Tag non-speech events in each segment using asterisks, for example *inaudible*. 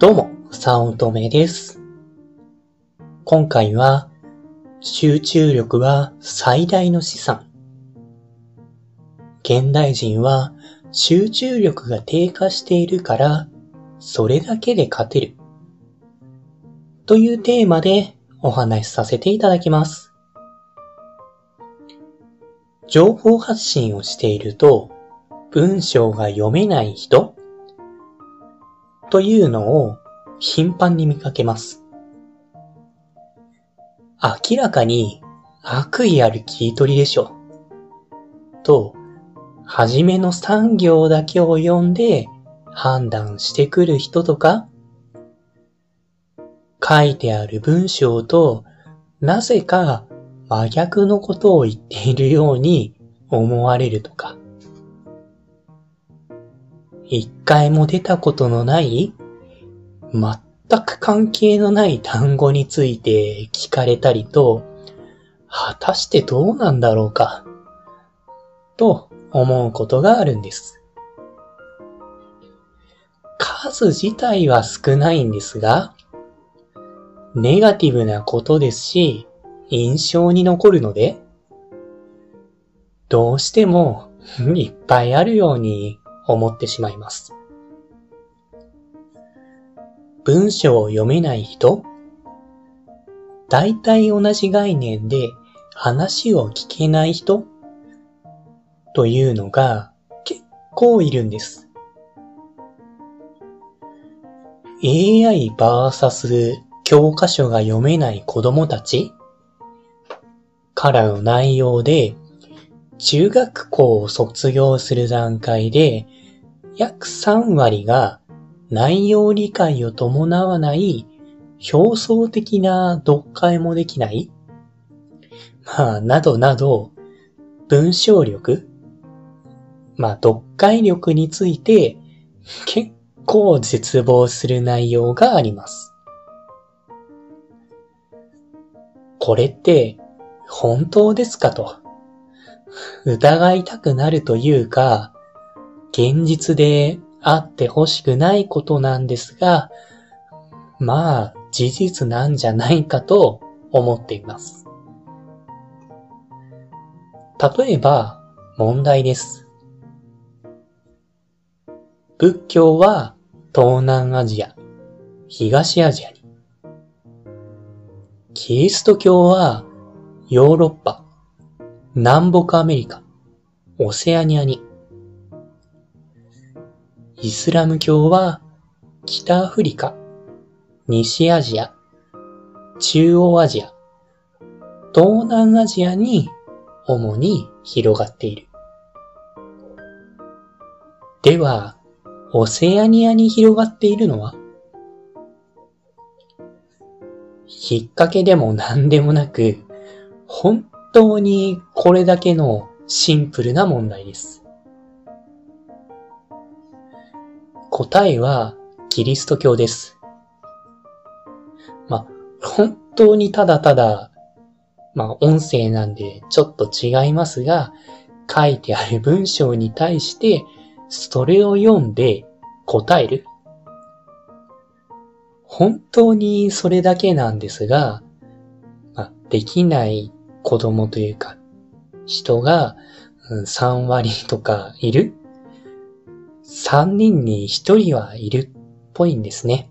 どうも、サウントメです。今回は、集中力は最大の資産。現代人は集中力が低下しているから、それだけで勝てる。というテーマでお話しさせていただきます。情報発信をしていると、文章が読めない人というのを頻繁に見かけます。明らかに悪意ある切り取りでしょ。と、はじめの産行だけを読んで判断してくる人とか、書いてある文章となぜか真逆のことを言っているように思われるとか、一回も出たことのない全く関係のない単語について聞かれたりと、果たしてどうなんだろうか、と思うことがあるんです。数自体は少ないんですが、ネガティブなことですし、印象に残るので、どうしても *laughs* いっぱいあるように思ってしまいます。文章を読めない人大体同じ概念で話を聞けない人というのが結構いるんです。AI vs 教科書が読めない子供たちからの内容で中学校を卒業する段階で約3割が内容理解を伴わない表層的な読解もできない？まあ、などなど、文章力？まあ、読解力について結構絶望する内容があります。これって本当ですかと？疑いたくなるというか、現実であってほしくないことなんですが、まあ事実なんじゃないかと思っています。例えば問題です。仏教は東南アジア、東アジアに。キリスト教はヨーロッパ、南北アメリカ、オセアニアに。イスラム教は北アフリカ、西アジア、中央アジア、東南アジアに主に広がっている。では、オセアニアに広がっているのは引っ掛けでも何でもなく、本当にこれだけのシンプルな問題です。答えはキリスト教です。まあ、本当にただただ、まあ、音声なんでちょっと違いますが、書いてある文章に対してそれを読んで答える。本当にそれだけなんですが、まあ、できない子供というか、人が3割とかいる ?3 人に1人はいるっぽいんですね。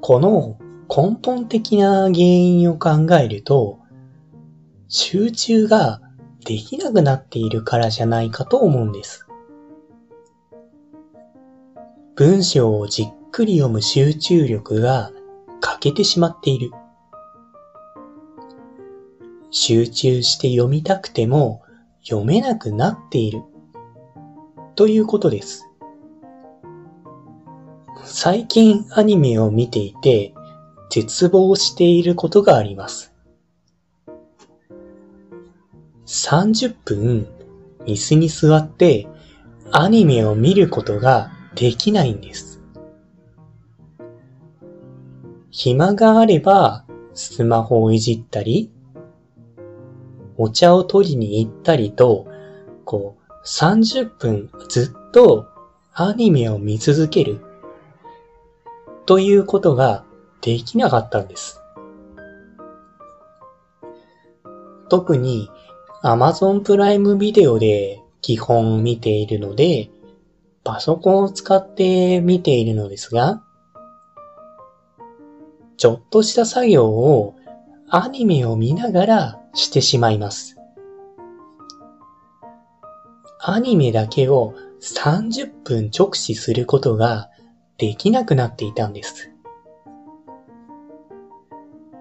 この根本的な原因を考えると、集中ができなくなっているからじゃないかと思うんです。文章をじっくり読む集中力が欠けてしまっている。集中して読みたくても読めなくなっている。ということです。最近アニメを見ていて絶望していることがあります。30分椅子に座ってアニメを見ることができないんです。暇があればスマホをいじったり、お茶を取りに行ったりと、こ30分ずっとアニメを見続けるということができなかったんです。特に Amazon プライムビデオで基本見ているので、パソコンを使って見ているのですが、ちょっとした作業をアニメを見ながらしてしまいます。アニメだけを30分直視することができなくなっていたんです。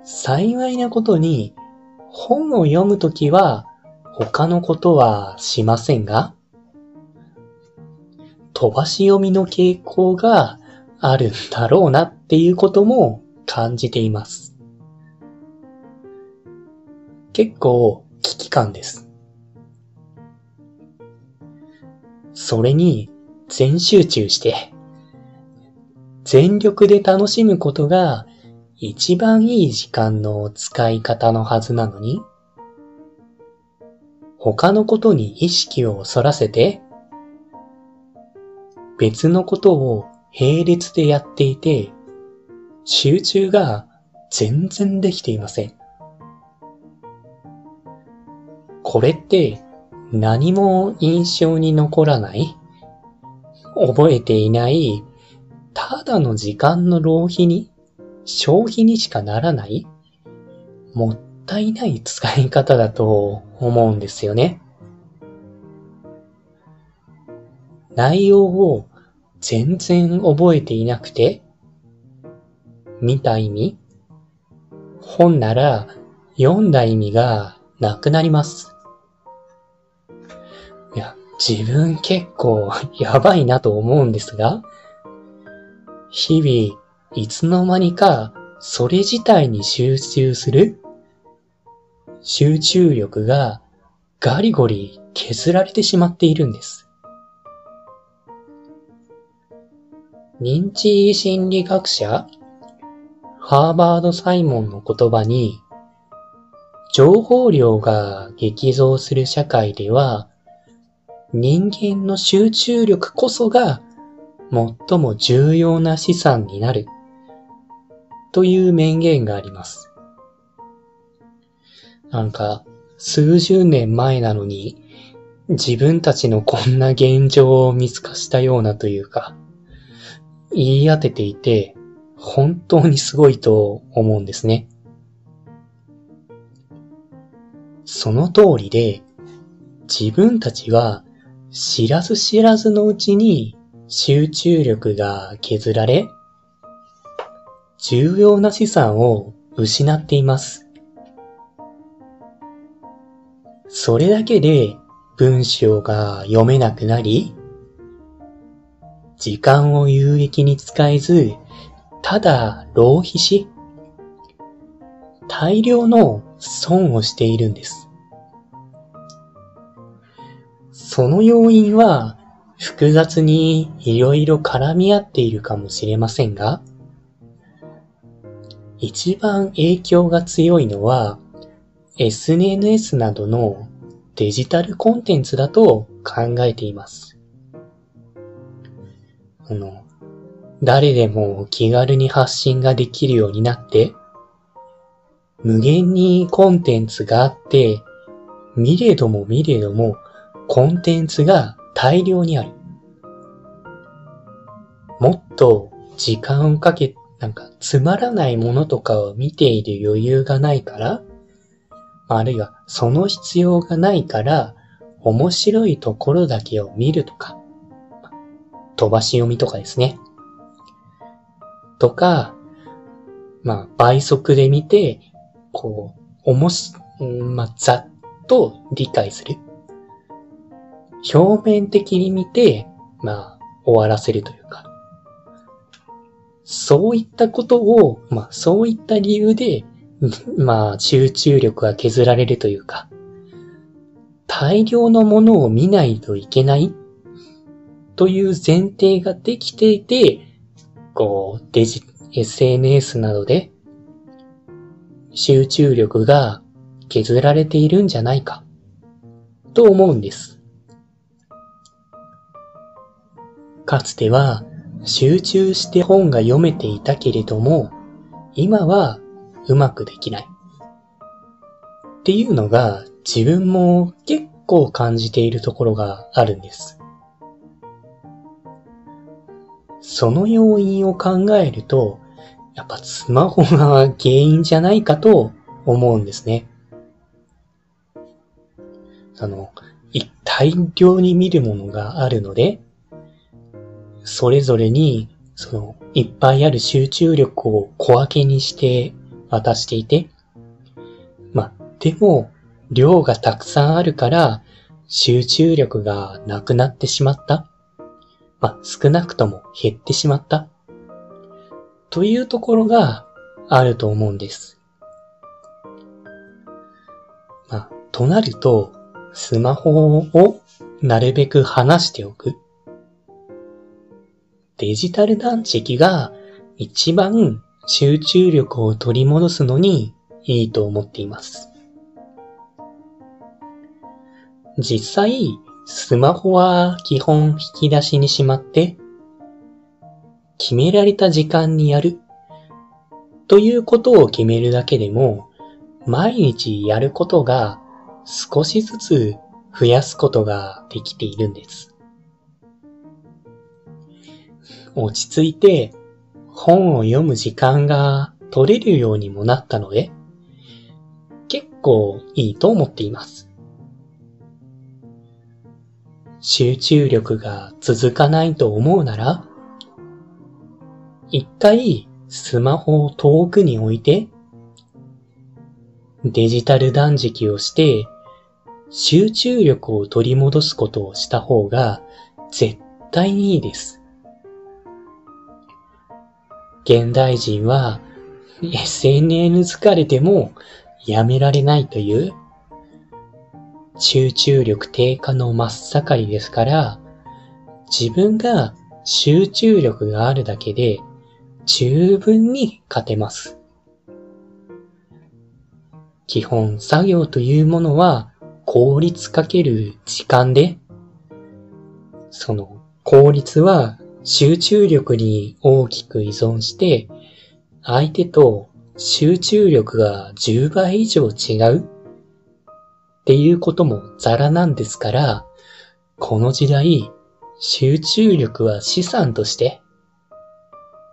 幸いなことに本を読むときは他のことはしませんが、飛ばし読みの傾向があるんだろうなっていうことも感じています。結構危機感です。それに全集中して、全力で楽しむことが一番いい時間の使い方のはずなのに、他のことに意識を反らせて、別のことを並列でやっていて、集中が全然できていません。これって何も印象に残らない覚えていないただの時間の浪費に消費にしかならないもったいない使い方だと思うんですよね。内容を全然覚えていなくて、見た意味本なら読んだ意味がなくなります。自分結構 *laughs* やばいなと思うんですが、日々いつの間にかそれ自体に集中する集中力がガリゴリ削られてしまっているんです。認知心理学者ハーバード・サイモンの言葉に情報量が激増する社会では人間の集中力こそが最も重要な資産になるという名言があります。なんか、数十年前なのに、自分たちのこんな現状を見透かしたようなというか、言い当てていて、本当にすごいと思うんですね。その通りで、自分たちは知らず知らずのうちに集中力が削られ、重要な資産を失っています。それだけで文章が読めなくなり、時間を有益に使えず、ただ浪費し、大量の損をしているんです。その要因は複雑にいろいろ絡み合っているかもしれませんが、一番影響が強いのは SNS などのデジタルコンテンツだと考えています。あの、誰でも気軽に発信ができるようになって、無限にコンテンツがあって、見れども見れどもコンテンツが大量にある。もっと時間をかけなんかつまらないものとかを見ている余裕がないから、あるいはその必要がないから、面白いところだけを見るとか、飛ばし読みとかですね。とか、まあ、倍速で見て、こう、おもし、まあ、ざっと理解する。表面的に見て、まあ、終わらせるというか。そういったことを、まあそういった理由で、まあ集中力が削られるというか、大量のものを見ないといけないという前提ができていて、こう、デジ、SNS などで集中力が削られているんじゃないかと思うんです。かつては集中して本が読めていたけれども、今はうまくできない。っていうのが自分も結構感じているところがあるんです。その要因を考えると、やっぱスマホが原因じゃないかと思うんですね。あの、大量に見るものがあるので、それぞれに、その、いっぱいある集中力を小分けにして渡していて、まあ、でも、量がたくさんあるから、集中力がなくなってしまった。まあ、少なくとも減ってしまった。というところがあると思うんです。まあ、となると、スマホをなるべく離しておく。デジタル断食が一番集中力を取り戻すのにいいと思っています。実際、スマホは基本引き出しにしまって、決められた時間にやるということを決めるだけでも、毎日やることが少しずつ増やすことができているんです。落ち着いて本を読む時間が取れるようにもなったので、結構いいと思っています。集中力が続かないと思うなら、一回スマホを遠くに置いて、デジタル断食をして集中力を取り戻すことをした方が絶対にいいです。現代人は SNS 疲れてもやめられないという集中力低下の真っ盛りですから、自分が集中力があるだけで十分に勝てます。基本作業というものは効率かける時間で、その効率は集中力に大きく依存して、相手と集中力が10倍以上違うっていうこともザラなんですから、この時代、集中力は資産として、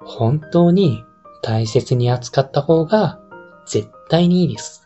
本当に大切に扱った方が絶対にいいです。